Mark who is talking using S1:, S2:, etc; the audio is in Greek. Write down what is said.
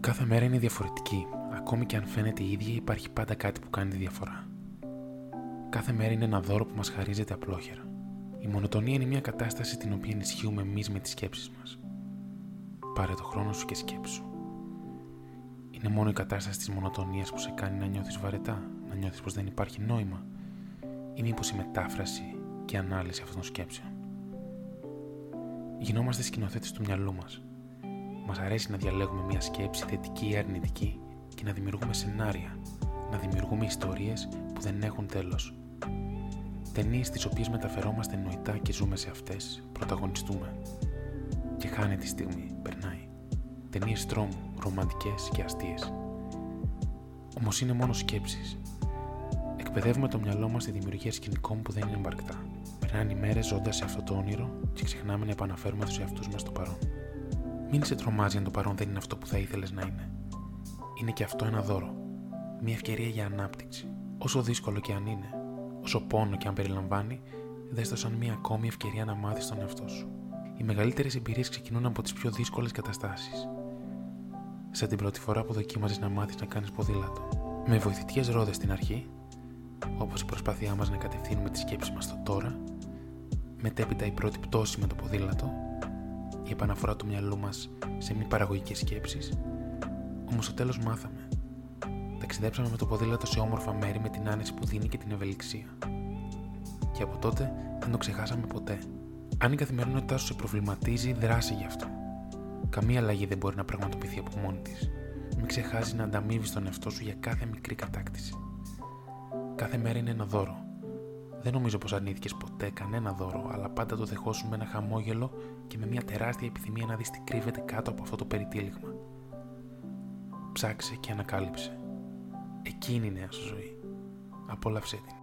S1: Κάθε μέρα είναι διαφορετική. Ακόμη και αν φαίνεται η ίδια, υπάρχει πάντα κάτι που κάνει τη διαφορά. Κάθε μέρα είναι ένα δώρο που μας χαρίζεται απλόχερα. Η μονοτονία είναι μια κατάσταση την οποία ενισχύουμε εμείς με τις σκέψεις μας. Πάρε το χρόνο σου και σκέψου. Είναι μόνο η κατάσταση της μονοτονίας που σε κάνει να νιώθεις βαρετά, να νιώθεις πως δεν υπάρχει νόημα, ή μήπως η μετάφραση και η ανάλυση αυτών των σκέψεων. Γινόμαστε σκηνοθέτες του μυαλού μας. Μας αρέσει να διαλέγουμε μια σκέψη θετική ή αρνητική και να δημιουργούμε σενάρια, να δημιουργούμε ιστορίες που δεν έχουν τέλος. Ταινίες τις οποίες μεταφερόμαστε νοητά και ζούμε σε αυτές, πρωταγωνιστούμε. Και χάνει τη στιγμή, περνάει. Ταινίες τρόμου, ρομαντικές και αστείες. Όμως είναι μόνο σκέψεις. Εκπαιδεύουμε το μυαλό μας στη δημιουργία σκηνικών που δεν είναι εμπαρκτά. Περνάνε οι μέρες ζώντας σε αυτό το όνειρο και ξεχνάμε να επαναφέρουμε τους εαυτούς μας στο παρόν. Μην σε τρομάζει αν το παρόν δεν είναι αυτό που θα ήθελες να είναι. Είναι και αυτό ένα δώρο. Μια ευκαιρία για ανάπτυξη. Όσο δύσκολο και αν είναι, όσο πόνο και αν περιλαμβάνει, δες το σαν μια ακόμη ευκαιρία να μάθεις τον εαυτό σου. Οι μεγαλύτερες εμπειρίες ξεκινούν από τις πιο δύσκολες καταστάσεις. Σαν την πρώτη φορά που δοκίμαζες να μάθεις να κάνεις ποδήλατο. Με βοηθητικές ρόδες στην αρχή, όπως η προσπάθειά μας να κατευθύνουμε τη σκέψη μας στο τώρα, μετέπειτα η πρώτη πτώση με το ποδήλατο, η επαναφορά του μυαλού μας σε μη παραγωγικές σκέψεις, όμως στο τέλος μάθαμε. Ταξιδέψαμε με το ποδήλατο σε όμορφα μέρη με την άνεση που δίνει και την ευελιξία. Και από τότε δεν το ξεχάσαμε ποτέ. Αν η καθημερινότητά σου σε προβληματίζει, δράσει γι' αυτό. Καμία αλλαγή δεν μπορεί να πραγματοποιηθεί από μόνη της. Μην ξεχάσεις να ανταμείβεις τον εαυτό σου για κάθε μικρή κατάκτηση. Κάθε μέρα είναι ένα δώρο. Δεν νομίζω πως αρνήθηκες ποτέ κανένα δώρο, αλλά πάντα το δεχόσουν με ένα χαμόγελο και με μια τεράστια επιθυμία να δεις τι κρύβεται κάτω από αυτό το περιτύλιγμα. Ψάξε και ανακάλυψε. Εκείνη η νέα σου ζωή. Απόλαυσέ την.